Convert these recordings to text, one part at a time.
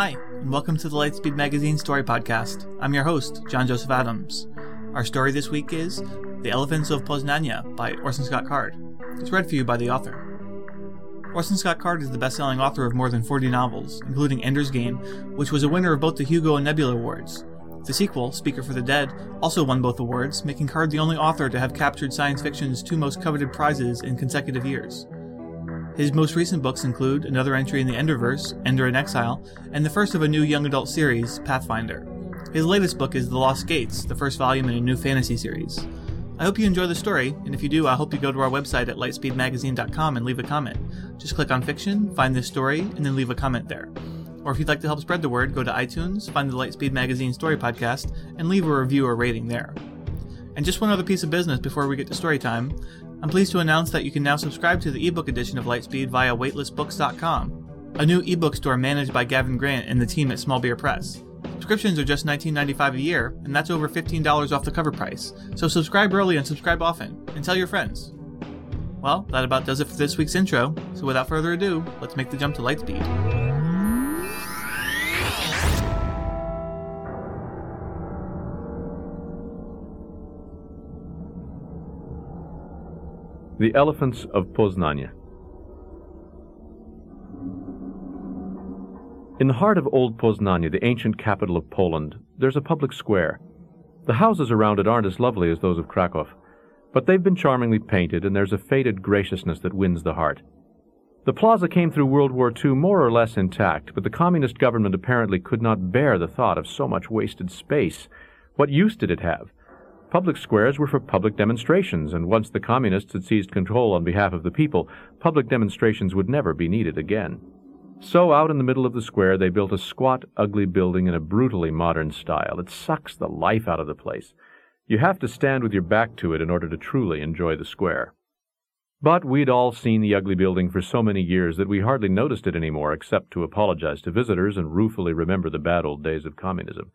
Hi, and welcome to the Lightspeed Magazine Story Podcast. I'm your host, John Joseph Adams. Our story this week is The Elephants of Poznan by Orson Scott Card. It's read for you by the author. Orson Scott Card is the best selling author of more than 40 novels, including Ender's Game, which was a winner of both the Hugo and Nebula Awards. The sequel, Speaker for the Dead, also won both awards, making Card the only author to have captured science fiction's two most coveted prizes in consecutive years. His most recent books include another entry in the Enderverse, Ender in Exile, and the first of a new young adult series, Pathfinder. His latest book is The Lost Gates, the first volume in a new fantasy series. I hope you enjoy the story, and if you do, I hope you go to our website at lightspeedmagazine.com and leave a comment. Just click on fiction, find this story, and then leave a comment there. Or if you'd like to help spread the word, go to iTunes, find the Lightspeed Magazine Story Podcast, and leave a review or rating there. And just one other piece of business before we get to story time. I'm pleased to announce that you can now subscribe to the ebook edition of Lightspeed via weightlessbooks.com, a new ebook store managed by Gavin Grant and the team at Small Beer Press. Subscriptions are just $19.95 a year, and that's over $15 off the cover price. So subscribe early and subscribe often, and tell your friends. Well, that about does it for this week's intro, so without further ado, let's make the jump to Lightspeed. The Elephants of Poznan In the heart of old Poznan, the ancient capital of Poland, there's a public square. The houses around it aren't as lovely as those of Krakow, but they've been charmingly painted, and there's a faded graciousness that wins the heart. The plaza came through World War II more or less intact, but the communist government apparently could not bear the thought of so much wasted space. What use did it have? Public squares were for public demonstrations, and once the communists had seized control on behalf of the people, public demonstrations would never be needed again. So out in the middle of the square they built a squat, ugly building in a brutally modern style. It sucks the life out of the place. You have to stand with your back to it in order to truly enjoy the square. But we'd all seen the ugly building for so many years that we hardly noticed it anymore except to apologize to visitors and ruefully remember the bad old days of communism.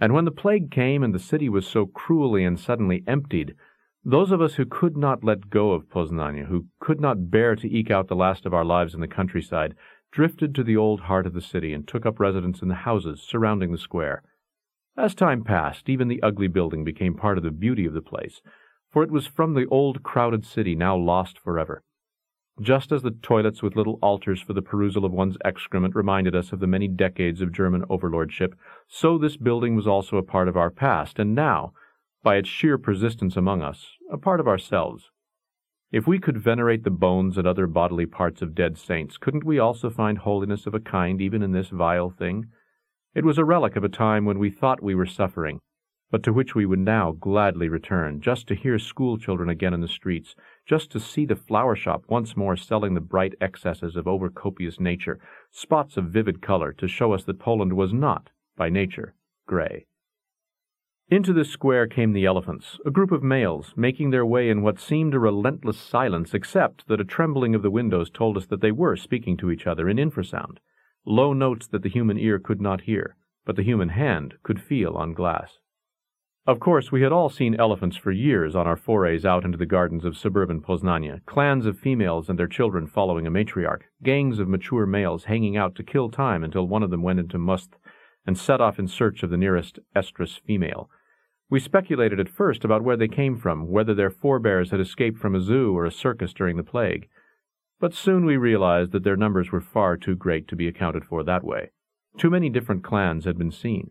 And when the plague came and the city was so cruelly and suddenly emptied, those of us who could not let go of Poznan, who could not bear to eke out the last of our lives in the countryside, drifted to the old heart of the city and took up residence in the houses surrounding the square. As time passed, even the ugly building became part of the beauty of the place, for it was from the old crowded city now lost forever. Just as the toilets with little altars for the perusal of one's excrement reminded us of the many decades of German overlordship, so this building was also a part of our past, and now, by its sheer persistence among us, a part of ourselves. If we could venerate the bones and other bodily parts of dead saints, couldn't we also find holiness of a kind even in this vile thing? It was a relic of a time when we thought we were suffering, but to which we would now gladly return, just to hear school children again in the streets, just to see the flower shop once more selling the bright excesses of overcopious nature, spots of vivid color to show us that Poland was not, by nature, gray. Into this square came the elephants, a group of males, making their way in what seemed a relentless silence, except that a trembling of the windows told us that they were speaking to each other in infrasound, low notes that the human ear could not hear, but the human hand could feel on glass. Of course, we had all seen elephants for years on our forays out into the gardens of suburban Poznan, clans of females and their children following a matriarch, gangs of mature males hanging out to kill time until one of them went into musth and set off in search of the nearest estrus female. We speculated at first about where they came from, whether their forebears had escaped from a zoo or a circus during the plague. But soon we realized that their numbers were far too great to be accounted for that way. Too many different clans had been seen.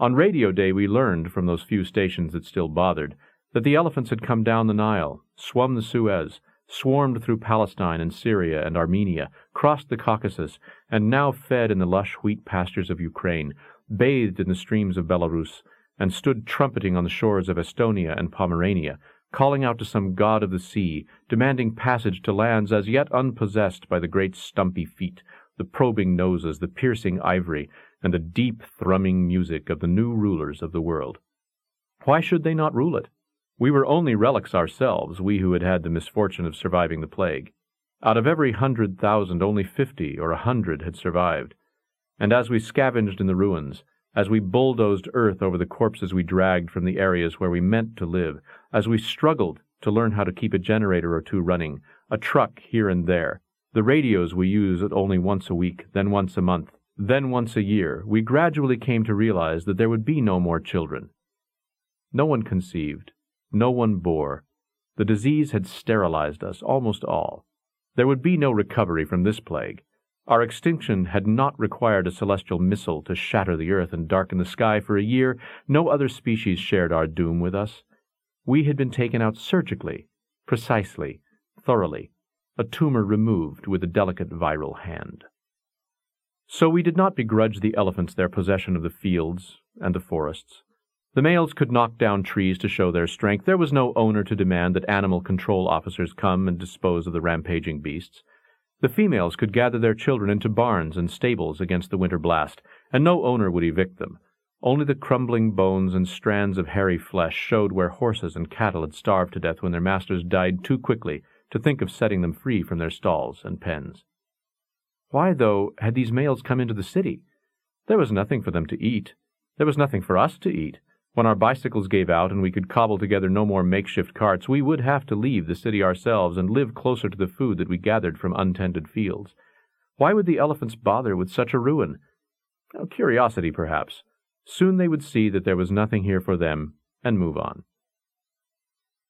On radio day we learned, from those few stations that still bothered, that the elephants had come down the Nile, swum the Suez, swarmed through Palestine and Syria and Armenia, crossed the Caucasus, and now fed in the lush wheat pastures of Ukraine, bathed in the streams of Belarus, and stood trumpeting on the shores of Estonia and Pomerania, calling out to some god of the sea, demanding passage to lands as yet unpossessed by the great stumpy feet, the probing noses, the piercing ivory, and the deep thrumming music of the new rulers of the world. Why should they not rule it? We were only relics ourselves, we who had had the misfortune of surviving the plague. Out of every hundred thousand, only fifty or a hundred had survived. And as we scavenged in the ruins, as we bulldozed earth over the corpses we dragged from the areas where we meant to live, as we struggled to learn how to keep a generator or two running, a truck here and there, the radios we used only once a week, then once a month, then once a year, we gradually came to realize that there would be no more children. No one conceived, no one bore. The disease had sterilized us, almost all. There would be no recovery from this plague. Our extinction had not required a celestial missile to shatter the earth and darken the sky for a year. No other species shared our doom with us. We had been taken out surgically, precisely, thoroughly, a tumor removed with a delicate viral hand. So we did not begrudge the elephants their possession of the fields and the forests. The males could knock down trees to show their strength. There was no owner to demand that animal control officers come and dispose of the rampaging beasts. The females could gather their children into barns and stables against the winter blast, and no owner would evict them. Only the crumbling bones and strands of hairy flesh showed where horses and cattle had starved to death when their masters died too quickly to think of setting them free from their stalls and pens. Why, though, had these males come into the city? There was nothing for them to eat. There was nothing for us to eat. When our bicycles gave out and we could cobble together no more makeshift carts, we would have to leave the city ourselves and live closer to the food that we gathered from untended fields. Why would the elephants bother with such a ruin? Oh, curiosity, perhaps. Soon they would see that there was nothing here for them and move on.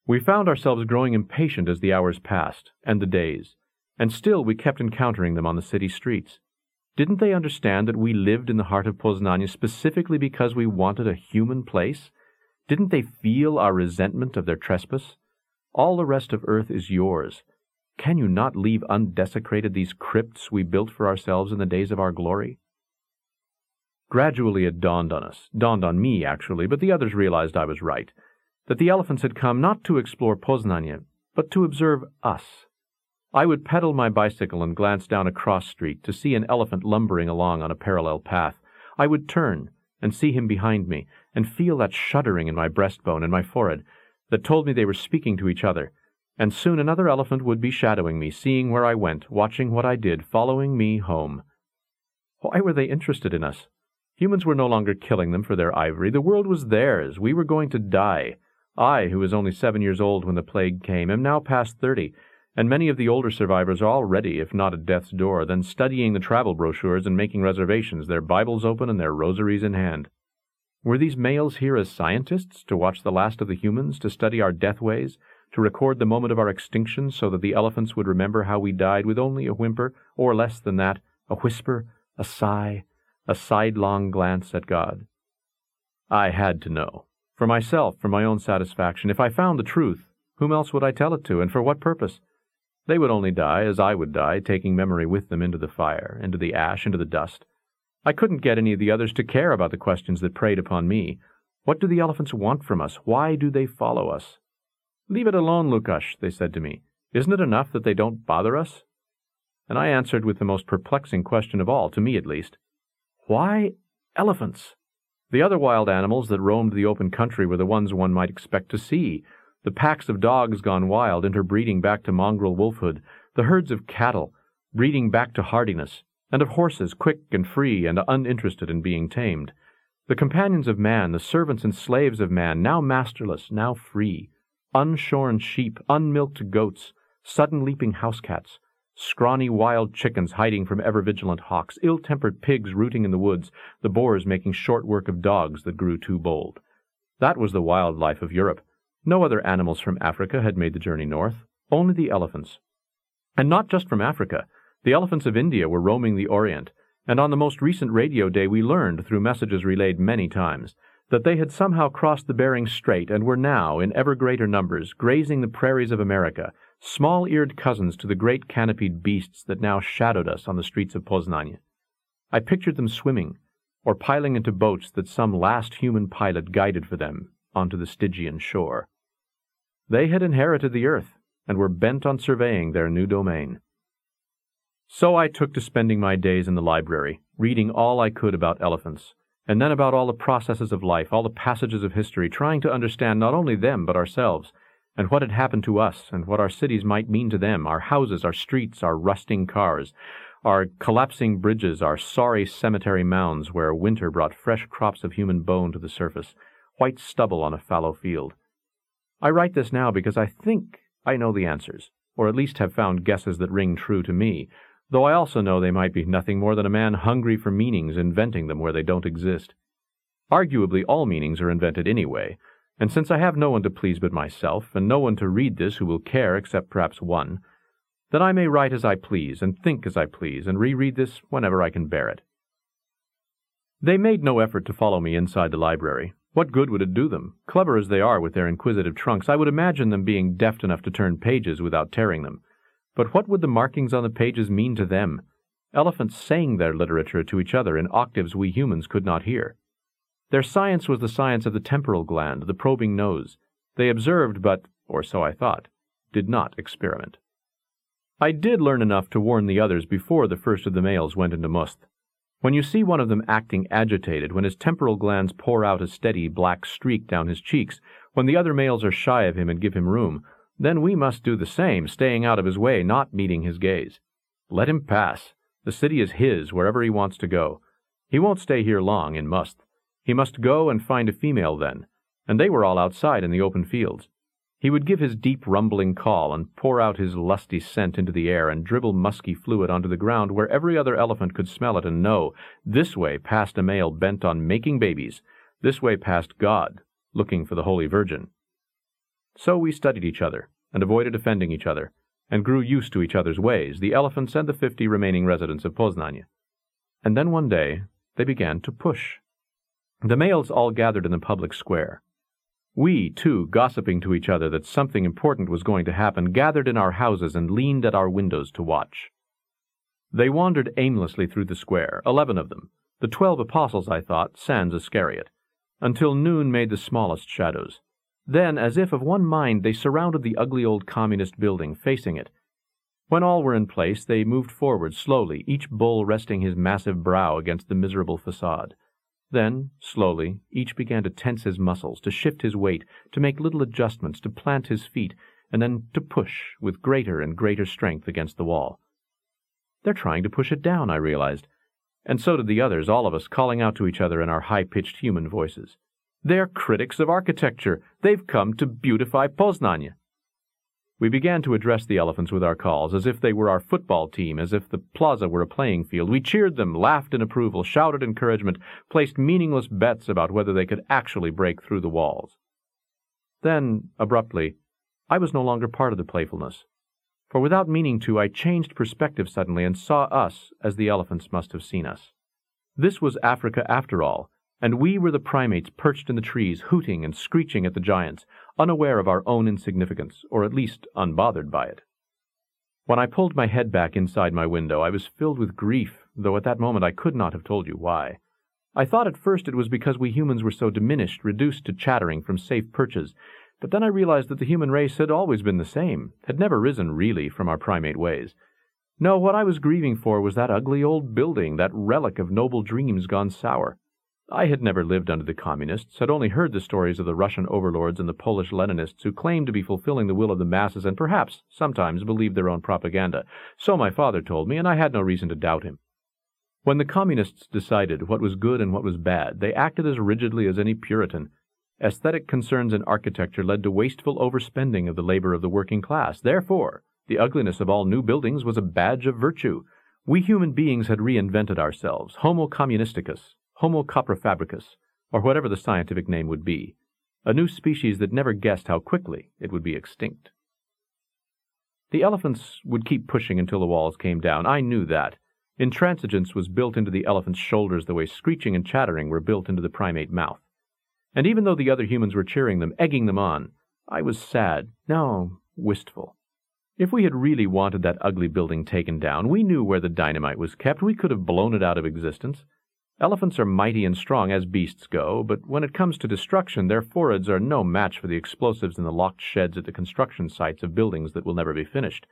We found ourselves growing impatient as the hours passed, and the days, and still we kept encountering them on the city streets. Didn't they understand that we lived in the heart of Poznan specifically because we wanted a human place? Didn't they feel our resentment of their trespass? All the rest of earth is yours. Can you not leave undesecrated these crypts we built for ourselves in the days of our glory? Gradually it dawned on us, dawned on me actually, but the others realized I was right, that the elephants had come not to explore Poznan, but to observe us. I would pedal my bicycle and glance down a cross street to see an elephant lumbering along on a parallel path. I would turn and see him behind me, and feel that shuddering in my breastbone and my forehead that told me they were speaking to each other. And soon another elephant would be shadowing me, seeing where I went, watching what I did, following me home. Why were they interested in us? Humans were no longer killing them for their ivory. The world was theirs. We were going to die. I, who was only seven years old when the plague came, am now past thirty, and many of the older survivors are already, if not at death's door, then studying the travel brochures and making reservations, their Bibles open and their rosaries in hand. Were these males here as scientists, to watch the last of the humans, to study our death ways, to record the moment of our extinction so that the elephants would remember how we died with only a whimper, or less than that, a whisper, a sigh, a sidelong glance at God? I had to know. For myself, for my own satisfaction. If I found the truth, whom else would I tell it to, and for what purpose? They would only die, as I would die, taking memory with them into the fire, into the ash, into the dust. I couldn't get any of the others to care about the questions that preyed upon me. What do the elephants want from us? Why do they follow us? Leave it alone, Lukash, they said to me. Isn't it enough that they don't bother us? And I answered with the most perplexing question of all, to me at least. Why elephants? The other wild animals that roamed the open country were the ones one might expect to see, the packs of dogs gone wild, interbreeding back to mongrel wolfhood, the herds of cattle, breeding back to hardiness, and of horses quick and free and uninterested in being tamed. The companions of man, the servants and slaves of man, now masterless, now free. Unshorn sheep, unmilked goats, sudden leaping house cats, scrawny wild chickens hiding from ever vigilant hawks, ill tempered pigs rooting in the woods, the boars making short work of dogs that grew too bold. That was the wild life of Europe, no other animals from Africa had made the journey north, only the elephants. And not just from Africa. The elephants of India were roaming the Orient, and on the most recent radio day we learned, through messages relayed many times, that they had somehow crossed the Bering Strait and were now, in ever greater numbers, grazing the prairies of America, small-eared cousins to the great canopied beasts that now shadowed us on the streets of Poznan. I pictured them swimming, or piling into boats that some last human pilot guided for them onto the Stygian shore. They had inherited the earth, and were bent on surveying their new domain. So I took to spending my days in the library, reading all I could about elephants, and then about all the processes of life, all the passages of history, trying to understand not only them but ourselves, and what had happened to us, and what our cities might mean to them, our houses, our streets, our rusting cars, our collapsing bridges, our sorry cemetery mounds where winter brought fresh crops of human bone to the surface, white stubble on a fallow field. I write this now because I think I know the answers, or at least have found guesses that ring true to me, though I also know they might be nothing more than a man hungry for meanings inventing them where they don't exist. Arguably, all meanings are invented anyway, and since I have no one to please but myself, and no one to read this who will care except perhaps one, then I may write as I please, and think as I please, and reread this whenever I can bear it. They made no effort to follow me inside the library. What good would it do them? Clever as they are with their inquisitive trunks, I would imagine them being deft enough to turn pages without tearing them. But what would the markings on the pages mean to them? Elephants sang their literature to each other in octaves we humans could not hear. Their science was the science of the temporal gland, the probing nose. They observed, but, or so I thought, did not experiment. I did learn enough to warn the others before the first of the males went into musth. When you see one of them acting agitated, when his temporal glands pour out a steady black streak down his cheeks, when the other males are shy of him and give him room, then we must do the same, staying out of his way, not meeting his gaze. Let him pass. The city is his wherever he wants to go. He won't stay here long in musth. He must go and find a female then, and they were all outside in the open fields. He would give his deep rumbling call and pour out his lusty scent into the air and dribble musky fluid onto the ground where every other elephant could smell it and know this way passed a male bent on making babies, this way passed God, looking for the Holy Virgin. So we studied each other, and avoided offending each other, and grew used to each other's ways, the elephants and the fifty remaining residents of Poznan. And then one day they began to push. The males all gathered in the public square. We, too, gossiping to each other that something important was going to happen, gathered in our houses and leaned at our windows to watch. They wandered aimlessly through the square, eleven of them, the twelve apostles, I thought, sans Iscariot, until noon made the smallest shadows. Then, as if of one mind, they surrounded the ugly old communist building, facing it. When all were in place, they moved forward slowly, each bull resting his massive brow against the miserable facade. Then, slowly, each began to tense his muscles, to shift his weight, to make little adjustments, to plant his feet, and then to push with greater and greater strength against the wall. They're trying to push it down, I realized. And so did the others, all of us, calling out to each other in our high-pitched human voices. They're critics of architecture. They've come to beautify Poznan. We began to address the elephants with our calls, as if they were our football team, as if the plaza were a playing field. We cheered them, laughed in approval, shouted encouragement, placed meaningless bets about whether they could actually break through the walls. Then, abruptly, I was no longer part of the playfulness. For without meaning to, I changed perspective suddenly and saw us as the elephants must have seen us. This was Africa after all, and we were the primates perched in the trees, hooting and screeching at the giants, unaware of our own insignificance, or at least unbothered by it. When I pulled my head back inside my window, I was filled with grief, though at that moment I could not have told you why. I thought at first it was because we humans were so diminished, reduced to chattering from safe perches, but then I realized that the human race had always been the same, had never risen really from our primate ways. No, what I was grieving for was that ugly old building, that relic of noble dreams gone sour. I had never lived under the communists, had only heard the stories of the Russian overlords and the Polish Leninists who claimed to be fulfilling the will of the masses and perhaps, sometimes, believed their own propaganda. So my father told me, and I had no reason to doubt him. When the communists decided what was good and what was bad, they acted as rigidly as any Puritan. Aesthetic concerns in architecture led to wasteful overspending of the labor of the working class. Therefore, the ugliness of all new buildings was a badge of virtue. We human beings had reinvented ourselves, Homo communisticus, Homo coprofabricus, or whatever the scientific name would be, a new species that never guessed how quickly it would be extinct. The elephants would keep pushing until the walls came down. I knew that. Intransigence was built into the elephant's shoulders the way screeching and chattering were built into the primate mouth. And even though the other humans were cheering them, egging them on, I was sad, now wistful. If we had really wanted that ugly building taken down, we knew where the dynamite was kept. We could have blown it out of existence. Elephants are mighty and strong as beasts go, but when it comes to destruction, their foreheads are no match for the explosives in the locked sheds at the construction sites of buildings that will never be finished.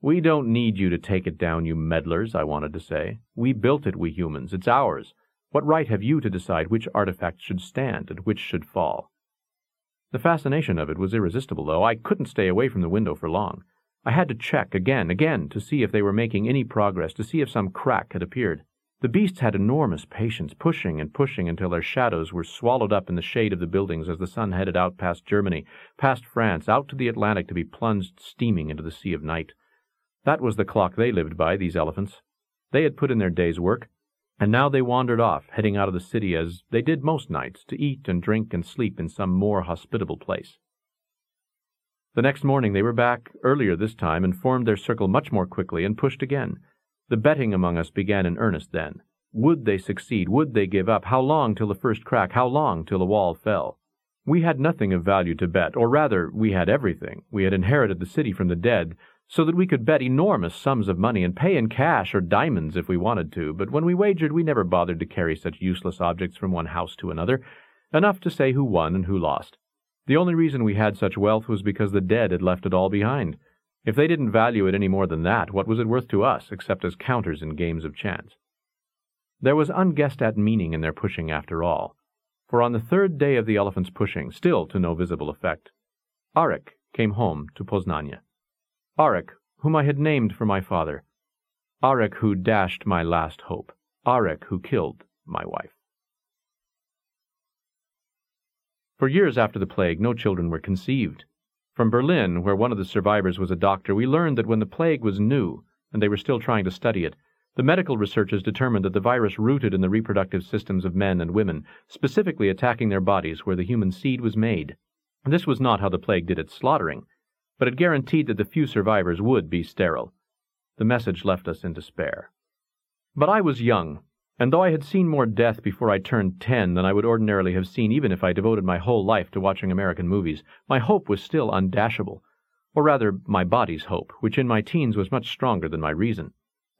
We don't need you to take it down, you meddlers, I wanted to say. We built it, we humans. It's ours. What right have you to decide which artifacts should stand and which should fall? The fascination of it was irresistible, though. I couldn't stay away from the window for long. I had to check again, again, to see if they were making any progress, to see if some crack had appeared. The beasts had enormous patience, pushing and pushing until their shadows were swallowed up in the shade of the buildings as the sun headed out past Germany, past France, out to the Atlantic to be plunged steaming into the sea of night. That was the clock they lived by, these elephants. They had put in their day's work, and now they wandered off, heading out of the city as they did most nights, to eat and drink and sleep in some more hospitable place. The next morning they were back, earlier this time, and formed their circle much more quickly, and pushed again. The betting among us began in earnest then. Would they succeed? Would they give up? How long till the first crack? How long till the wall fell? We had nothing of value to bet, or rather, we had everything. We had inherited the city from the dead, so that we could bet enormous sums of money and pay in cash or diamonds if we wanted to, but when we wagered we never bothered to carry such useless objects from one house to another, enough to say who won and who lost. The only reason we had such wealth was because the dead had left it all behind. If they didn't value it any more than that, what was it worth to us, except as counters in games of chance? There was unguessed at meaning in their pushing after all, for on the third day of the elephant's pushing, still to no visible effect, Arek came home to Poznan. Arek, whom I had named for my father. Arek who dashed my last hope. Arek who killed my wife. For years after the plague, no children were conceived. From Berlin, where one of the survivors was a doctor, we learned that when the plague was new, and they were still trying to study it, the medical researchers determined that the virus rooted in the reproductive systems of men and women, specifically attacking their bodies where the human seed was made. This was not how the plague did its slaughtering but it guaranteed that the few survivors would be sterile. The message left us in despair. But I was young, and though I had seen more death before I turned ten than I would ordinarily have seen even if I devoted my whole life to watching American movies, my hope was still undashable. Or rather, my body's hope, which in my teens was much stronger than my reason.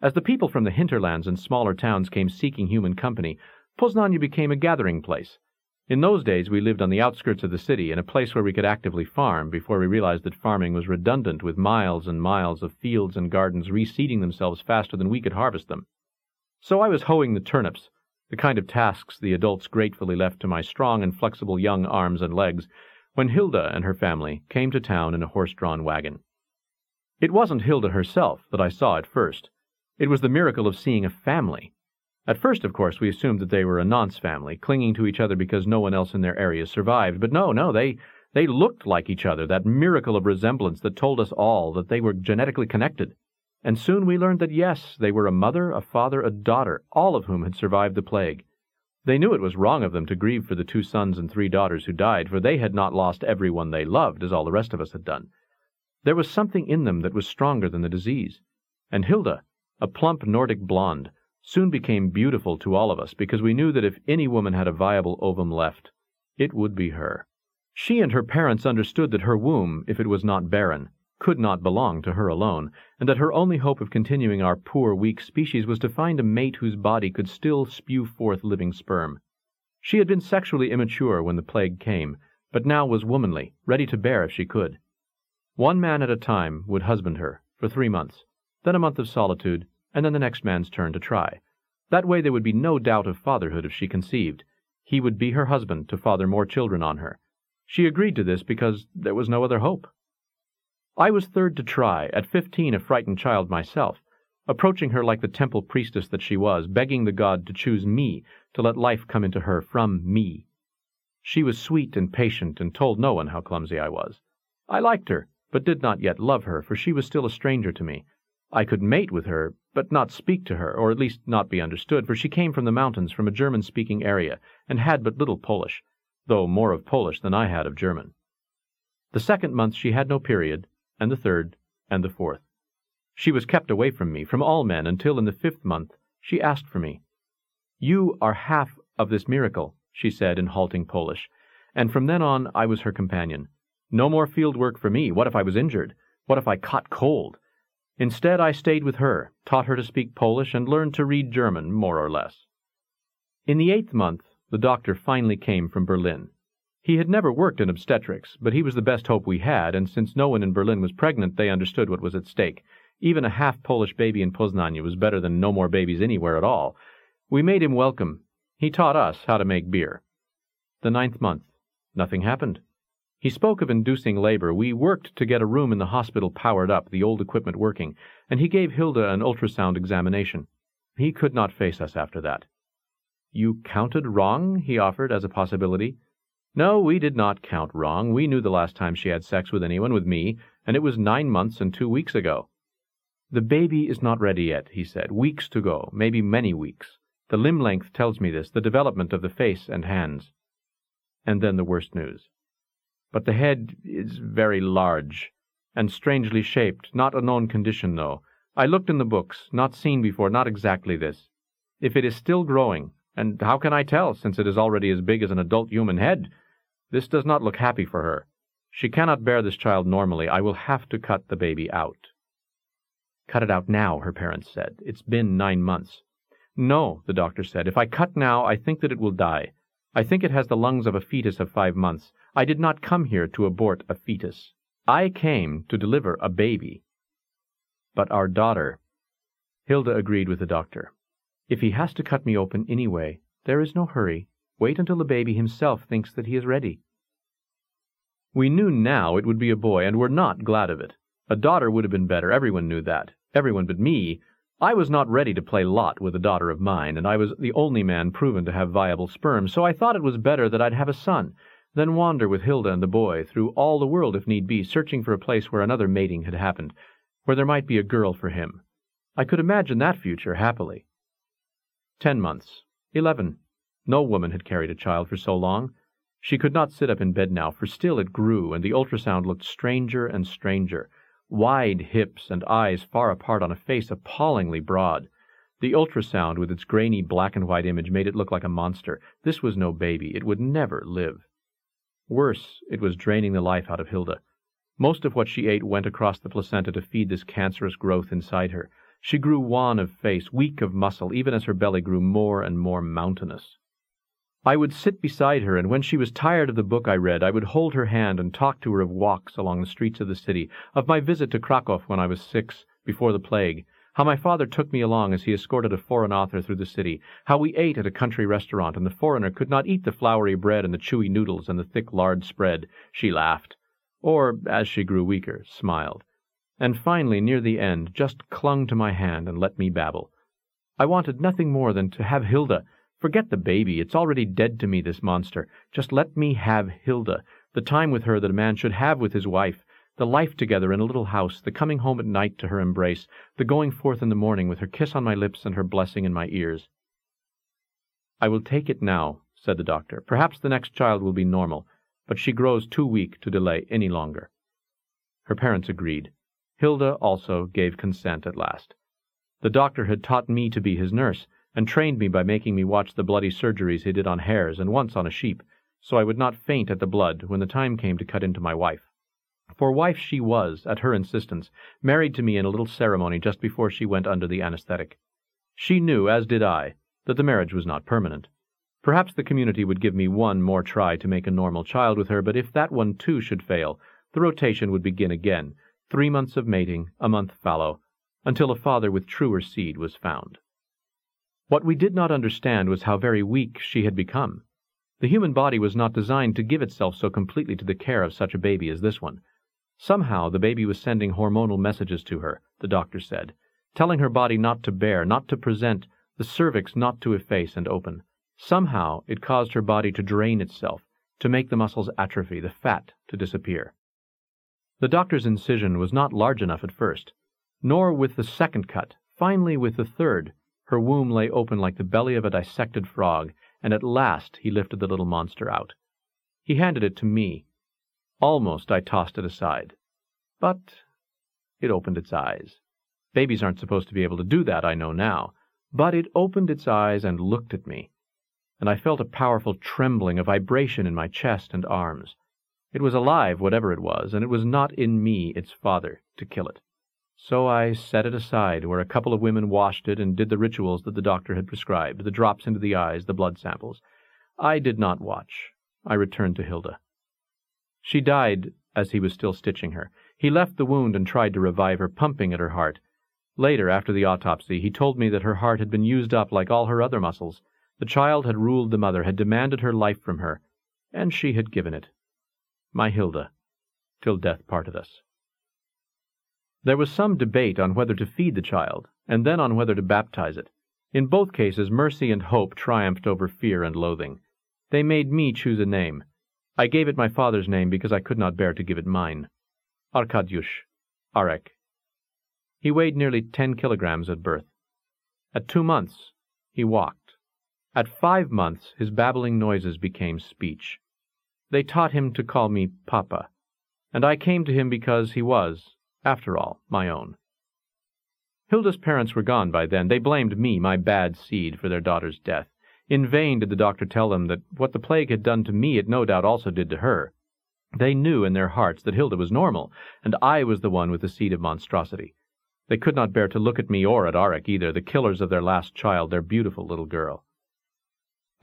As the people from the hinterlands and smaller towns came seeking human company, Poznan became a gathering place, in those days, we lived on the outskirts of the city, in a place where we could actively farm, before we realized that farming was redundant with miles and miles of fields and gardens reseeding themselves faster than we could harvest them. So I was hoeing the turnips, the kind of tasks the adults gratefully left to my strong and flexible young arms and legs, when Hilda and her family came to town in a horse-drawn wagon. It wasn't Hilda herself that I saw at first. It was the miracle of seeing a family, at first, of course, we assumed that they were a nonce family, clinging to each other because no one else in their area survived. But no, no, they they looked like each other, that miracle of resemblance that told us all that they were genetically connected. And soon we learned that yes, they were a mother, a father, a daughter, all of whom had survived the plague. They knew it was wrong of them to grieve for the two sons and three daughters who died, for they had not lost every one they loved, as all the rest of us had done. There was something in them that was stronger than the disease. And Hilda, a plump Nordic blonde, soon became beautiful to all of us because we knew that if any woman had a viable ovum left, it would be her. She and her parents understood that her womb, if it was not barren, could not belong to her alone, and that her only hope of continuing our poor, weak species was to find a mate whose body could still spew forth living sperm. She had been sexually immature when the plague came, but now was womanly, ready to bear if she could. One man at a time would husband her, for three months, then a month of solitude, and then the next man's turn to try. That way there would be no doubt of fatherhood if she conceived. He would be her husband to father more children on her. She agreed to this because there was no other hope. I was third to try, at fifteen a frightened child myself, approaching her like the temple priestess that she was, begging the god to choose me, to let life come into her from me. She was sweet and patient, and told no one how clumsy I was. I liked her, but did not yet love her, for she was still a stranger to me, I could mate with her, but not speak to her, or at least not be understood, for she came from the mountains, from a German-speaking area, and had but little Polish, though more of Polish than I had of German. The second month she had no period, and the third, and the fourth. She was kept away from me, from all men, until in the fifth month she asked for me. You are half of this miracle, she said in halting Polish, and from then on I was her companion. No more field work for me. What if I was injured? What if I caught cold? Instead, I stayed with her, taught her to speak Polish, and learned to read German, more or less. In the eighth month, the doctor finally came from Berlin. He had never worked in obstetrics, but he was the best hope we had, and since no one in Berlin was pregnant, they understood what was at stake. Even a half Polish baby in Poznan was better than no more babies anywhere at all. We made him welcome. He taught us how to make beer. The ninth month, nothing happened. He spoke of inducing labor. We worked to get a room in the hospital powered up, the old equipment working, and he gave Hilda an ultrasound examination. He could not face us after that. You counted wrong? he offered as a possibility. No, we did not count wrong. We knew the last time she had sex with anyone with me, and it was nine months and two weeks ago. The baby is not ready yet, he said. Weeks to go, maybe many weeks. The limb length tells me this, the development of the face and hands. And then the worst news. But the head is very large, and strangely shaped, not a known condition, though. I looked in the books, not seen before, not exactly this. If it is still growing, and how can I tell, since it is already as big as an adult human head? This does not look happy for her. She cannot bear this child normally. I will have to cut the baby out. Cut it out now, her parents said. It's been nine months. No, the doctor said. If I cut now, I think that it will die. I think it has the lungs of a fetus of five months. I did not come here to abort a fetus. I came to deliver a baby. But our daughter. Hilda agreed with the doctor. If he has to cut me open anyway, there is no hurry. Wait until the baby himself thinks that he is ready. We knew now it would be a boy, and were not glad of it. A daughter would have been better, everyone knew that. Everyone but me. I was not ready to play lot with a daughter of mine, and I was the only man proven to have viable sperm, so I thought it was better that I'd have a son, than wander with Hilda and the boy through all the world if need be, searching for a place where another mating had happened, where there might be a girl for him. I could imagine that future happily. Ten months. Eleven. No woman had carried a child for so long. She could not sit up in bed now, for still it grew, and the ultrasound looked stranger and stranger. Wide hips and eyes far apart on a face appallingly broad. The ultrasound, with its grainy black and white image, made it look like a monster. This was no baby. It would never live. Worse, it was draining the life out of Hilda. Most of what she ate went across the placenta to feed this cancerous growth inside her. She grew wan of face, weak of muscle, even as her belly grew more and more mountainous. I would sit beside her, and when she was tired of the book I read, I would hold her hand and talk to her of walks along the streets of the city, of my visit to Krakow when I was six, before the plague, how my father took me along as he escorted a foreign author through the city, how we ate at a country restaurant, and the foreigner could not eat the floury bread and the chewy noodles and the thick lard spread. She laughed, or, as she grew weaker, smiled, and finally, near the end, just clung to my hand and let me babble. I wanted nothing more than to have Hilda, Forget the baby. It's already dead to me, this monster. Just let me have Hilda, the time with her that a man should have with his wife, the life together in a little house, the coming home at night to her embrace, the going forth in the morning with her kiss on my lips and her blessing in my ears. I will take it now, said the doctor. Perhaps the next child will be normal, but she grows too weak to delay any longer. Her parents agreed. Hilda also gave consent at last. The doctor had taught me to be his nurse, and trained me by making me watch the bloody surgeries he did on hares and once on a sheep, so I would not faint at the blood when the time came to cut into my wife. For wife she was, at her insistence, married to me in a little ceremony just before she went under the anesthetic. She knew, as did I, that the marriage was not permanent. Perhaps the community would give me one more try to make a normal child with her, but if that one too should fail, the rotation would begin again, three months of mating, a month fallow, until a father with truer seed was found. What we did not understand was how very weak she had become. The human body was not designed to give itself so completely to the care of such a baby as this one. Somehow the baby was sending hormonal messages to her, the doctor said, telling her body not to bear, not to present, the cervix not to efface and open. Somehow it caused her body to drain itself, to make the muscles atrophy, the fat to disappear. The doctor's incision was not large enough at first, nor with the second cut, finally with the third, her womb lay open like the belly of a dissected frog, and at last he lifted the little monster out. He handed it to me. Almost I tossed it aside. But it opened its eyes. Babies aren't supposed to be able to do that, I know now. But it opened its eyes and looked at me, and I felt a powerful trembling, a vibration in my chest and arms. It was alive, whatever it was, and it was not in me, its father, to kill it. So I set it aside, where a couple of women washed it and did the rituals that the doctor had prescribed, the drops into the eyes, the blood samples. I did not watch. I returned to Hilda. She died as he was still stitching her. He left the wound and tried to revive her, pumping at her heart. Later, after the autopsy, he told me that her heart had been used up like all her other muscles. The child had ruled the mother, had demanded her life from her, and she had given it. My Hilda, till death parted us. There was some debate on whether to feed the child, and then on whether to baptize it. In both cases, mercy and hope triumphed over fear and loathing. They made me choose a name. I gave it my father's name because I could not bear to give it mine. Arkadiusz, Arek. He weighed nearly ten kilograms at birth. At two months, he walked. At five months, his babbling noises became speech. They taught him to call me Papa, and I came to him because he was, after all, my own. Hilda's parents were gone by then. They blamed me, my bad seed, for their daughter's death. In vain did the doctor tell them that what the plague had done to me it no doubt also did to her. They knew in their hearts that Hilda was normal, and I was the one with the seed of monstrosity. They could not bear to look at me or at Arek either, the killers of their last child, their beautiful little girl.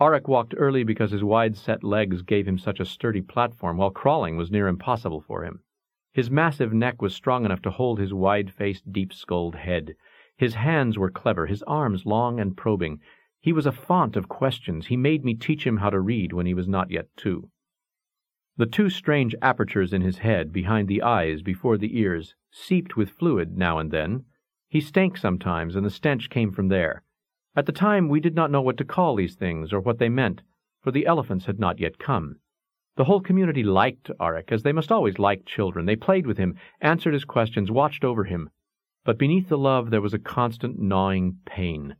Arek walked early because his wide-set legs gave him such a sturdy platform, while crawling was near impossible for him. His massive neck was strong enough to hold his wide-faced, deep-skulled head. His hands were clever, his arms long and probing. He was a font of questions. He made me teach him how to read when he was not yet two. The two strange apertures in his head, behind the eyes, before the ears, seeped with fluid now and then. He stank sometimes, and the stench came from there. At the time we did not know what to call these things or what they meant, for the elephants had not yet come. The whole community liked Arek, as they must always like children. They played with him, answered his questions, watched over him. But beneath the love there was a constant gnawing pain.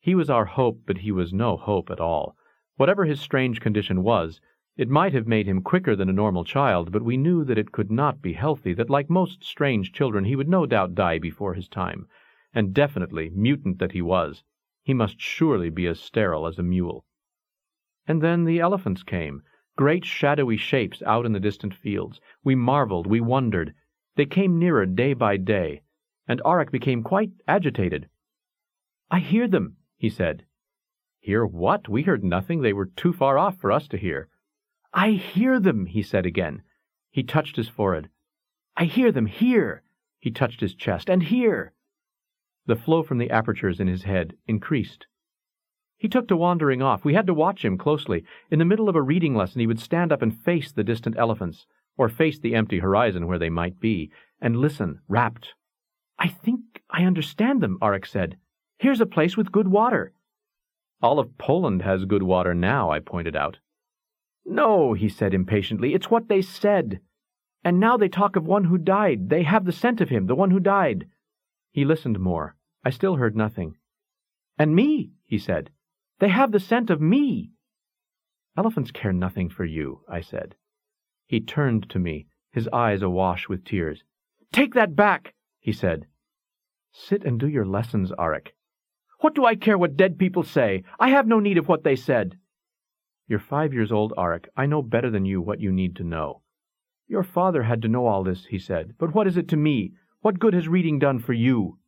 He was our hope, but he was no hope at all. Whatever his strange condition was, it might have made him quicker than a normal child, but we knew that it could not be healthy, that like most strange children he would no doubt die before his time. And definitely, mutant that he was, he must surely be as sterile as a mule. And then the elephants came great shadowy shapes out in the distant fields. We marveled, we wondered. They came nearer day by day, and Arek became quite agitated. I hear them, he said. Hear what? We heard nothing. They were too far off for us to hear. I hear them, he said again. He touched his forehead. I hear them here. He touched his chest. And here. The flow from the apertures in his head increased. He took to wandering off. We had to watch him closely. In the middle of a reading lesson, he would stand up and face the distant elephants, or face the empty horizon where they might be, and listen, rapt. I think I understand them, Arek said. Here's a place with good water. All of Poland has good water now, I pointed out. No, he said impatiently, it's what they said. And now they talk of one who died. They have the scent of him, the one who died. He listened more. I still heard nothing. And me, he said. They have the scent of me. Elephants care nothing for you, I said. He turned to me, his eyes awash with tears. Take that back, he said. Sit and do your lessons, Arek. What do I care what dead people say? I have no need of what they said. You're five years old, Arek. I know better than you what you need to know. Your father had to know all this, he said. But what is it to me? What good has reading done for you?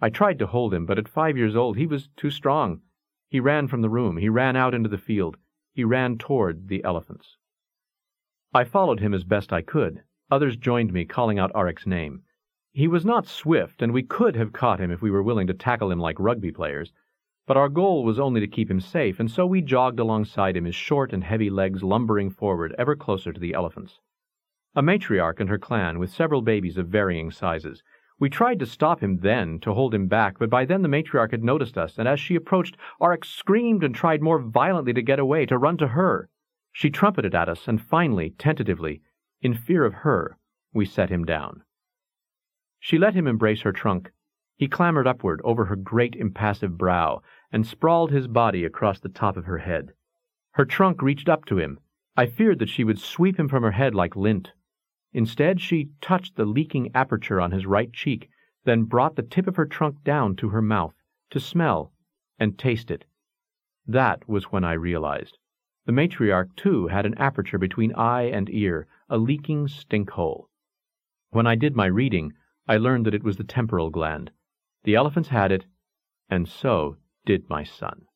I tried to hold him, but at five years old he was too strong. He ran from the room. He ran out into the field. He ran toward the elephants. I followed him as best I could. Others joined me, calling out Arek's name. He was not swift, and we could have caught him if we were willing to tackle him like rugby players. But our goal was only to keep him safe, and so we jogged alongside him, his short and heavy legs lumbering forward ever closer to the elephants. A matriarch and her clan, with several babies of varying sizes, we tried to stop him then, to hold him back, but by then the matriarch had noticed us, and as she approached, Arek screamed and tried more violently to get away, to run to her. She trumpeted at us, and finally, tentatively, in fear of her, we set him down. She let him embrace her trunk. He clambered upward over her great impassive brow, and sprawled his body across the top of her head. Her trunk reached up to him. I feared that she would sweep him from her head like lint. Instead, she touched the leaking aperture on his right cheek, then brought the tip of her trunk down to her mouth, to smell and taste it. That was when I realized. The matriarch, too, had an aperture between eye and ear, a leaking stink hole. When I did my reading, I learned that it was the temporal gland. The elephants had it, and so did my son.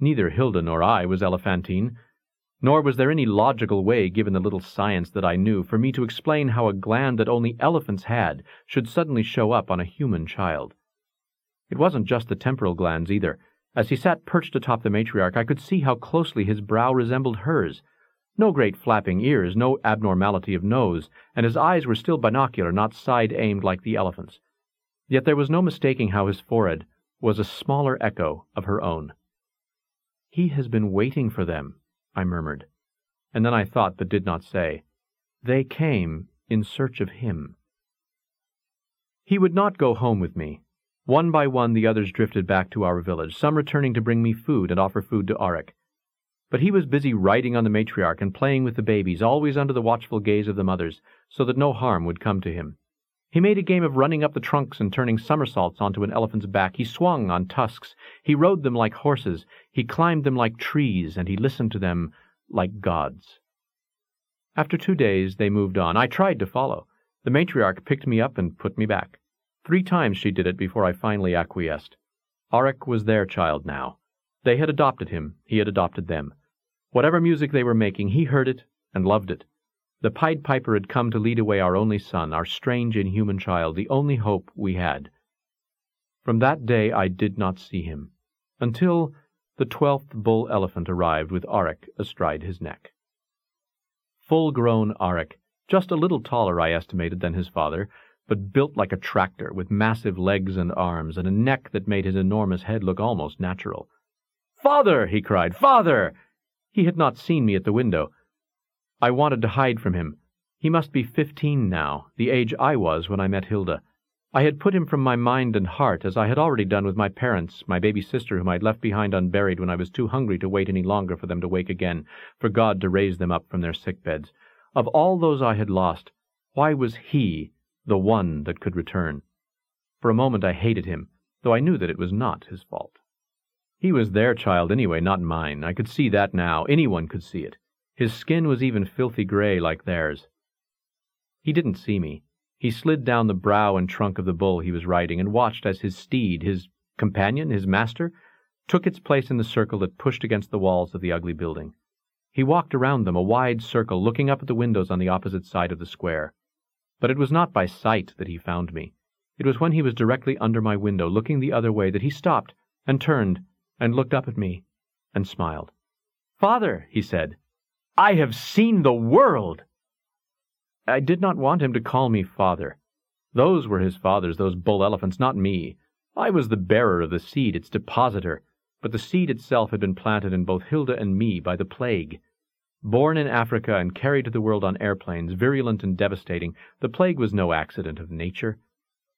Neither Hilda nor I was elephantine, nor was there any logical way, given the little science that I knew, for me to explain how a gland that only elephants had should suddenly show up on a human child. It wasn't just the temporal glands either. As he sat perched atop the matriarch, I could see how closely his brow resembled hers. No great flapping ears, no abnormality of nose, and his eyes were still binocular, not side-aimed like the elephant's. Yet there was no mistaking how his forehead was a smaller echo of her own. He has been waiting for them, I murmured, and then I thought but did not say. They came in search of him. He would not go home with me. One by one the others drifted back to our village, some returning to bring me food and offer food to Arek. But he was busy writing on the matriarch and playing with the babies, always under the watchful gaze of the mothers, so that no harm would come to him. He made a game of running up the trunks and turning somersaults onto an elephant's back. He swung on tusks. He rode them like horses. He climbed them like trees, and he listened to them like gods. After two days, they moved on. I tried to follow. The matriarch picked me up and put me back. Three times she did it before I finally acquiesced. Arek was their child now. They had adopted him. He had adopted them. Whatever music they were making, he heard it and loved it. The Pied Piper had come to lead away our only son, our strange inhuman child, the only hope we had. From that day I did not see him, until the twelfth bull elephant arrived with Arek astride his neck. Full-grown Arek, just a little taller, I estimated, than his father, but built like a tractor, with massive legs and arms, and a neck that made his enormous head look almost natural. Father! he cried. Father! He had not seen me at the window. I wanted to hide from him. He must be fifteen now, the age I was when I met Hilda. I had put him from my mind and heart, as I had already done with my parents, my baby sister whom I had left behind unburied when I was too hungry to wait any longer for them to wake again, for God to raise them up from their sick beds. Of all those I had lost, why was he the one that could return? For a moment I hated him, though I knew that it was not his fault. He was their child anyway, not mine. I could see that now. Anyone could see it. His skin was even filthy gray like theirs. He didn't see me. He slid down the brow and trunk of the bull he was riding and watched as his steed, his companion, his master, took its place in the circle that pushed against the walls of the ugly building. He walked around them, a wide circle, looking up at the windows on the opposite side of the square. But it was not by sight that he found me. It was when he was directly under my window, looking the other way, that he stopped and turned and looked up at me and smiled. Father, he said, I have seen the world! I did not want him to call me father. Those were his fathers, those bull elephants, not me. I was the bearer of the seed, its depositor, but the seed itself had been planted in both Hilda and me by the plague. Born in Africa and carried to the world on airplanes, virulent and devastating, the plague was no accident of nature.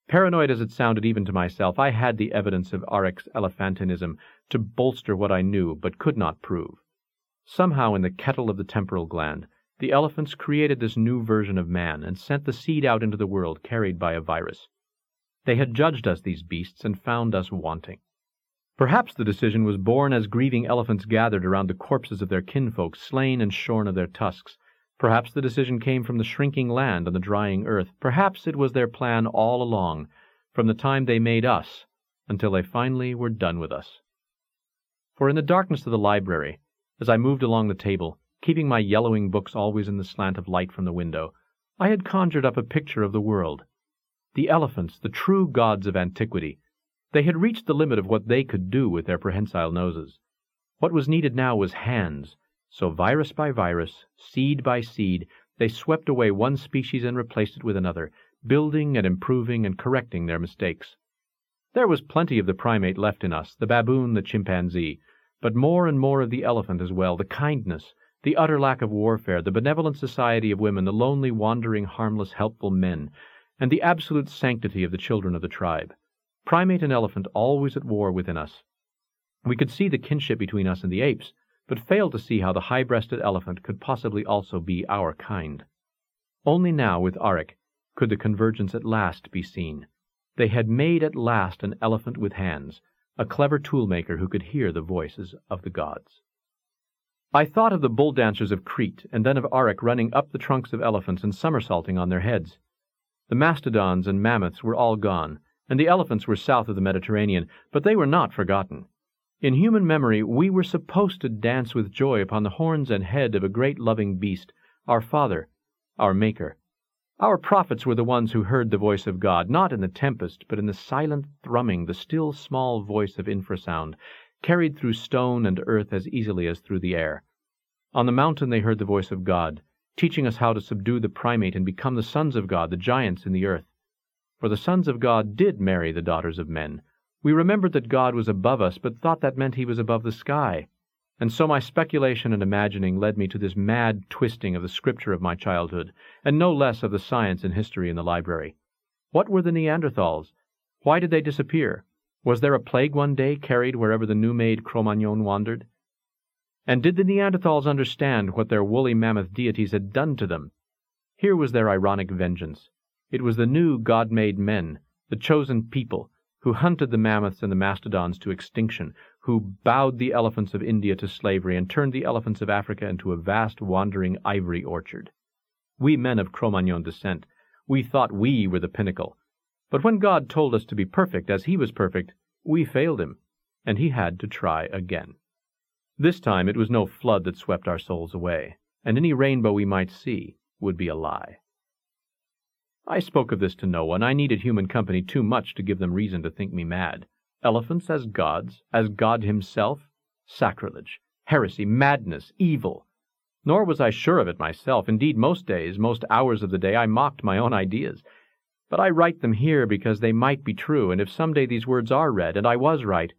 Paranoid as it sounded even to myself, I had the evidence of Arek's elephantinism to bolster what I knew but could not prove. Somehow in the kettle of the temporal gland, the elephants created this new version of man and sent the seed out into the world carried by a virus. They had judged us, these beasts, and found us wanting. Perhaps the decision was born as grieving elephants gathered around the corpses of their kinfolk slain and shorn of their tusks. Perhaps the decision came from the shrinking land and the drying earth. Perhaps it was their plan all along, from the time they made us until they finally were done with us. For in the darkness of the library, as I moved along the table, keeping my yellowing books always in the slant of light from the window, I had conjured up a picture of the world. The elephants, the true gods of antiquity, they had reached the limit of what they could do with their prehensile noses. What was needed now was hands, so virus by virus, seed by seed, they swept away one species and replaced it with another, building and improving and correcting their mistakes. There was plenty of the primate left in us, the baboon, the chimpanzee, but more and more of the elephant as well, the kindness, the utter lack of warfare, the benevolent society of women, the lonely, wandering, harmless, helpful men, and the absolute sanctity of the children of the tribe. Primate and elephant always at war within us. We could see the kinship between us and the apes, but failed to see how the high-breasted elephant could possibly also be our kind. Only now, with Arek, could the convergence at last be seen. They had made at last an elephant with hands, a clever toolmaker who could hear the voices of the gods. I thought of the bull dancers of Crete, and then of Arek running up the trunks of elephants and somersaulting on their heads. The mastodons and mammoths were all gone, and the elephants were south of the Mediterranean, but they were not forgotten. In human memory, we were supposed to dance with joy upon the horns and head of a great loving beast, our Father, our Maker. Our prophets were the ones who heard the voice of God, not in the tempest, but in the silent thrumming, the still small voice of infrasound, carried through stone and earth as easily as through the air. On the mountain they heard the voice of God, teaching us how to subdue the primate and become the sons of God, the giants in the earth. For the sons of God did marry the daughters of men. We remembered that God was above us, but thought that meant he was above the sky. And so my speculation and imagining led me to this mad twisting of the scripture of my childhood, and no less of the science and history in the library. What were the Neanderthals? Why did they disappear? Was there a plague one day carried wherever the new-made Cro-Magnon wandered? And did the Neanderthals understand what their woolly mammoth deities had done to them? Here was their ironic vengeance. It was the new God-made men, the chosen people, who hunted the mammoths and the mastodons to extinction, who bowed the elephants of India to slavery and turned the elephants of Africa into a vast wandering ivory orchard. We men of Cro-Magnon descent, we thought we were the pinnacle. But when God told us to be perfect as he was perfect, we failed him, and he had to try again. This time it was no flood that swept our souls away, and any rainbow we might see would be a lie. I spoke of this to no one. I needed human company too much to give them reason to think me mad. Elephants as gods, as God himself? Sacrilege, heresy, madness, evil. Nor was I sure of it myself. Indeed, most days, most hours of the day, I mocked my own ideas. But I write them here because they might be true, and if some day these words are read, and I was right,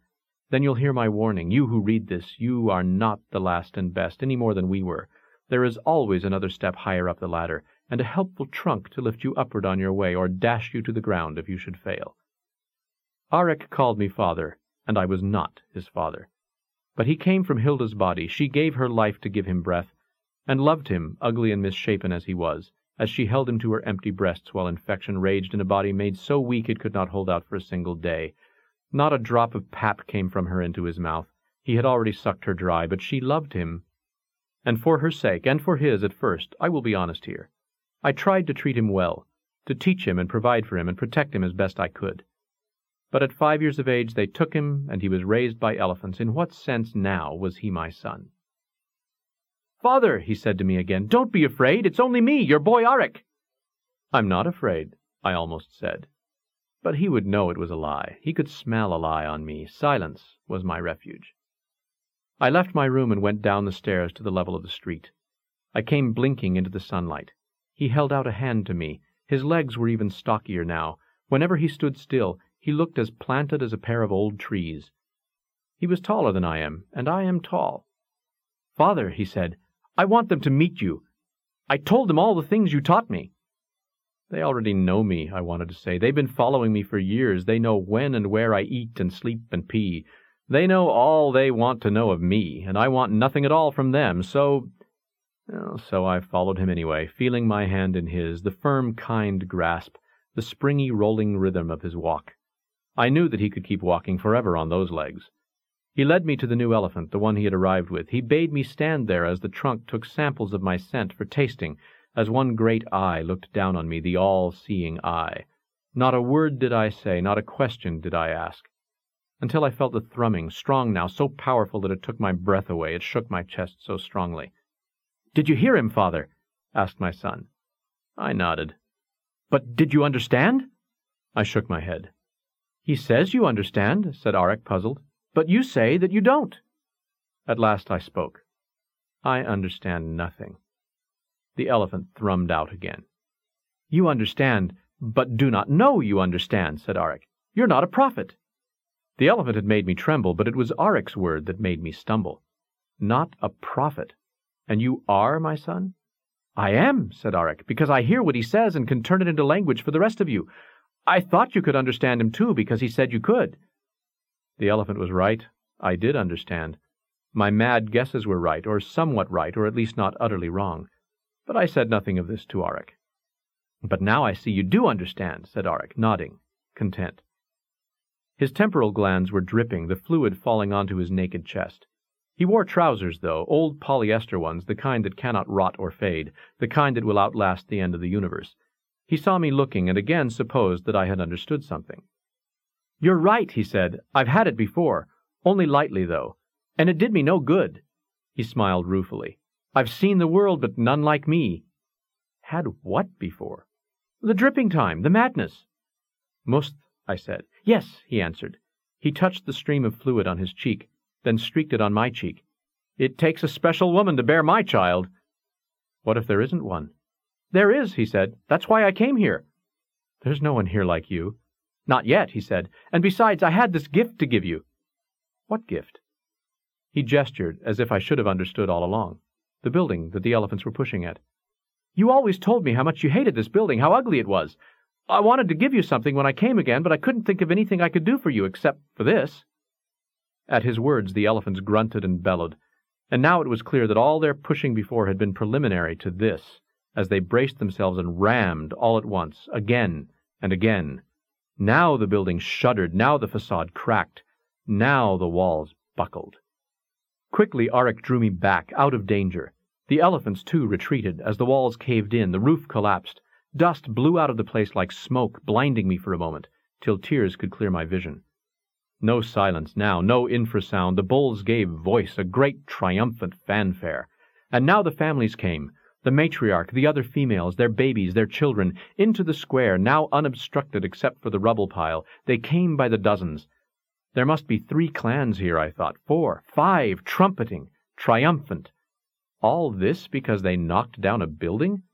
then you'll hear my warning. You who read this, you are not the last and best, any more than we were. There is always another step higher up the ladder, and a helpful trunk to lift you upward on your way, or dash you to the ground if you should fail. Arek called me father, and I was not his father. But he came from Hilda's body, she gave her life to give him breath, and loved him, ugly and misshapen as he was, as she held him to her empty breasts while infection raged in a body made so weak it could not hold out for a single day, not a drop of pap came from her into his mouth. He had already sucked her dry, but she loved him. And for her sake, and for his at first, I will be honest here. I tried to treat him well, to teach him and provide for him and protect him as best I could. But at five years of age they took him, and he was raised by elephants. In what sense now was he my son? Father, he said to me again, don't be afraid. It's only me, your boy Arek. I'm not afraid, I almost said. But he would know it was a lie. He could smell a lie on me. Silence was my refuge. I left my room and went down the stairs to the level of the street. I came blinking into the sunlight. He held out a hand to me. His legs were even stockier now. Whenever he stood still, he looked as planted as a pair of old trees. He was taller than I am, and I am tall. Father, he said, I want them to meet you. I told them all the things you taught me. They already know me, I wanted to say. They've been following me for years. They know when and where I eat and sleep and pee. They know all they want to know of me, and I want nothing at all from them, so... So I followed him anyway, feeling my hand in his, the firm, kind grasp, the springy, rolling rhythm of his walk. I knew that he could keep walking forever on those legs. He led me to the new elephant, the one he had arrived with. He bade me stand there as the trunk took samples of my scent for tasting, as one great eye looked down on me, the all-seeing eye. Not a word did I say, not a question did I ask, until I felt the thrumming, strong now, so powerful that it took my breath away, it shook my chest so strongly. Did you hear him, father? asked my son. I nodded. But did you understand? I shook my head. He says you understand, said Arek, puzzled, but you say that you don't. At last I spoke. I understand nothing. The elephant thrummed out again. You understand, but do not know you understand, said Arek. You're not a prophet. The elephant had made me tremble, but it was Arek's word that made me stumble. Not a prophet. And you are my son? I am, said Arek, because I hear what he says and can turn it into language for the rest of you. I thought you could understand him too, because he said you could. The elephant was right. I did understand. My mad guesses were right, or somewhat right, or at least not utterly wrong. But I said nothing of this to Arek. But now I see you do understand, said Arek, nodding, content. His temporal glands were dripping, the fluid falling onto his naked chest. He wore trousers, though, old polyester ones, the kind that cannot rot or fade, the kind that will outlast the end of the universe. He saw me looking and again supposed that I had understood something. You're right, he said. I've had it before. Only lightly, though. And it did me no good. He smiled ruefully. I've seen the world, but none like me. Had what before? The dripping time, the madness. Musth, I said. Yes, he answered. He touched the stream of fluid on his cheek, then streaked it on my cheek. It takes a special woman to bear my child. What if there isn't one? There is, he said. That's why I came here. There's no one here like you. Not yet, he said. And besides, I had this gift to give you. What gift? He gestured as if I should have understood all along. The building that the elephants were pushing at. You always told me how much you hated this building, how ugly it was. I wanted to give you something when I came again, but I couldn't think of anything I could do for you except for this. At his words, the elephants grunted and bellowed, and now it was clear that all their pushing before had been preliminary to this, as they braced themselves and rammed all at once, again and again. Now the building shuddered, now the facade cracked, now the walls buckled. Quickly Arek drew me back, out of danger. The elephants, too, retreated as the walls caved in, the roof collapsed. Dust blew out of the place like smoke, blinding me for a moment, till tears could clear my vision. No silence now, no infrasound. The bulls gave voice, a great triumphant fanfare. And now the families came, the matriarch, the other females, their babies, their children, into the square, now unobstructed except for the rubble pile. They came by the dozens. There must be three clans here, I thought, four, five, trumpeting, triumphant. All this because they knocked down a building?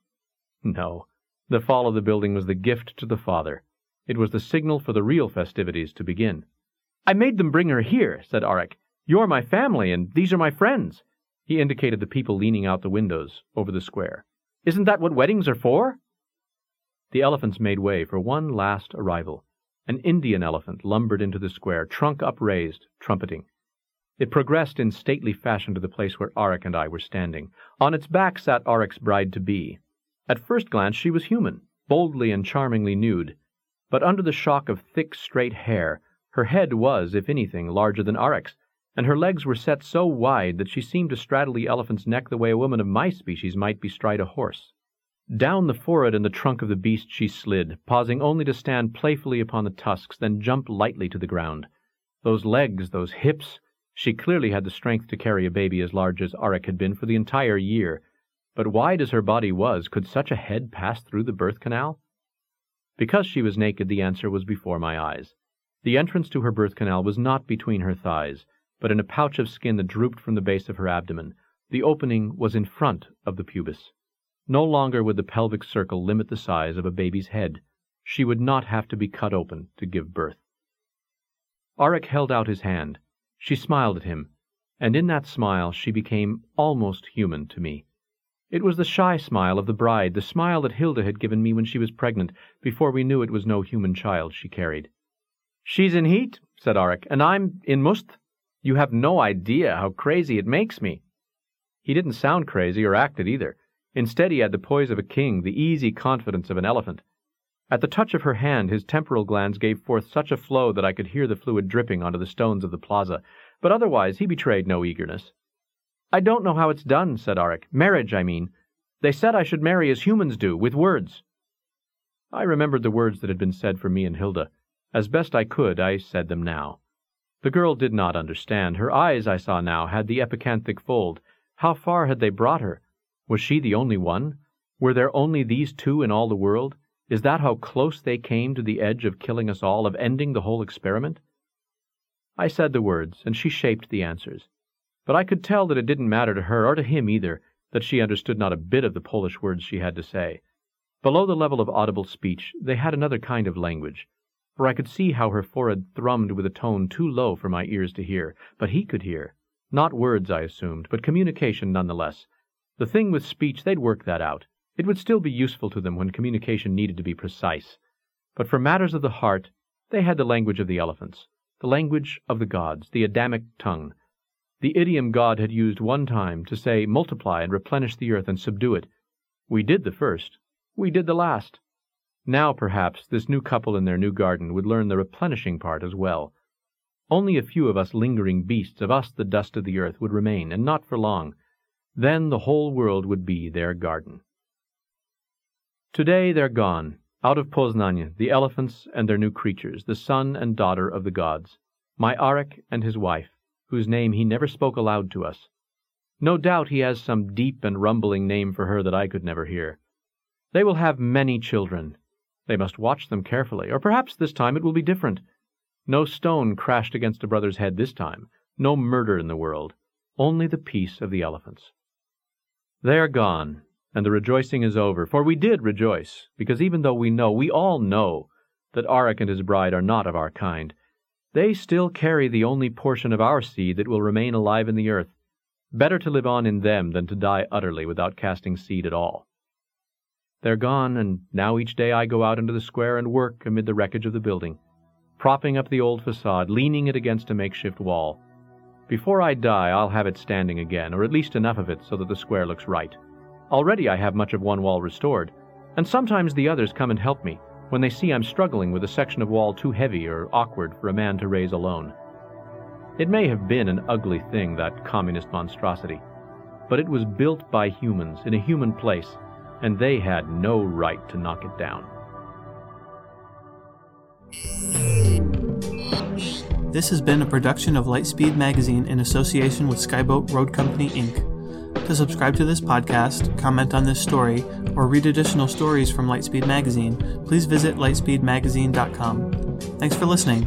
No, the fall of the building was the gift to the father. It was the signal for the real festivities to begin. I made them bring her here, said Arek. You're my family, and these are my friends. He indicated the people leaning out the windows over the square. Isn't that what weddings are for? The elephants made way for one last arrival. An Indian elephant lumbered into the square, trunk upraised, trumpeting. It progressed in stately fashion to the place where Arek and I were standing. On its back sat Arek's bride-to-be. At first glance she was human, boldly and charmingly nude, but under the shock of thick, straight hair, her head was, if anything, larger than Arek's, and her legs were set so wide that she seemed to straddle the elephant's neck the way a woman of my species might bestride a horse. Down the forehead and the trunk of the beast she slid, pausing only to stand playfully upon the tusks, then jump lightly to the ground. Those legs, those hips, she clearly had the strength to carry a baby as large as Arek had been for the entire year. But wide as her body was, could such a head pass through the birth canal? Because she was naked, the answer was before my eyes. The entrance to her birth canal was not between her thighs, but in a pouch of skin that drooped from the base of her abdomen. The opening was in front of the pubis. No longer would the pelvic circle limit the size of a baby's head. She would not have to be cut open to give birth. Arek held out his hand. She smiled at him, and in that smile she became almost human to me. It was the shy smile of the bride, the smile that Hilda had given me when she was pregnant, before we knew it was no human child she carried. She's in heat, said Arek, and I'm in musth. You have no idea how crazy it makes me. He didn't sound crazy or acted either. Instead, he had the poise of a king, the easy confidence of an elephant. At the touch of her hand, his temporal glands gave forth such a flow that I could hear the fluid dripping onto the stones of the plaza, but otherwise he betrayed no eagerness. I don't know how it's done, said Arek. Marriage, I mean. They said I should marry as humans do, with words. I remembered the words that had been said for me and Hilda. As best I could, I said them now. The girl did not understand. Her eyes, I saw now, had the epicanthic fold. How far had they brought her? Was she the only one? Were there only these two in all the world? Is that how close they came to the edge of killing us all, of ending the whole experiment? I said the words, and she shaped the answers. But I could tell that it didn't matter to her, or to him either, that she understood not a bit of the Polish words she had to say. Below the level of audible speech, they had another kind of language, for I could see how her forehead thrummed with a tone too low for my ears to hear, but he could hear. Not words, I assumed, but communication none the less, the thing with speech, they'd work that out. It would still be useful to them when communication needed to be precise. But for matters of the heart, they had the language of the elephants, the language of the gods, the Adamic tongue. The idiom God had used one time to say, multiply and replenish the earth and subdue it. We did the first. We did the last. Now, perhaps, this new couple in their new garden would learn the replenishing part as well. Only a few of us lingering beasts, of us the dust of the earth, would remain, and not for long. Then the whole world would be their garden. Today they're gone, Out of Poznania, the elephants and their new creatures, the son and daughter of the gods, my Arek and his wife, whose name he never spoke aloud to us. No doubt he has some deep and rumbling name for her that I could never hear. They will have many children. They must watch them carefully, or perhaps this time it will be different. No stone crashed against a brother's head this time, no murder in the world, only the peace of the elephants. They are gone, and the rejoicing is over, for we did rejoice, because even though we know, we all know, that Arek and his bride are not of our kind, they still carry the only portion of our seed that will remain alive in the earth. Better to live on in them than to die utterly without casting seed at all. They're gone, and now each day I go out into the square and work amid the wreckage of the building, propping up the old facade, leaning it against a makeshift wall. Before I die, I'll have it standing again, or at least enough of it so that the square looks right. Already I have much of one wall restored, and sometimes the others come and help me when they see I'm struggling with a section of wall too heavy or awkward for a man to raise alone. It may have been an ugly thing, that communist monstrosity, but it was built by humans in a human place, and they had no right to knock it down. This has been a production of Lightspeed Magazine in association with Skyboat Road Company, Inc. To subscribe to this podcast, comment on this story, or read additional stories from Lightspeed Magazine, please visit lightspeedmagazine.com. Thanks for listening.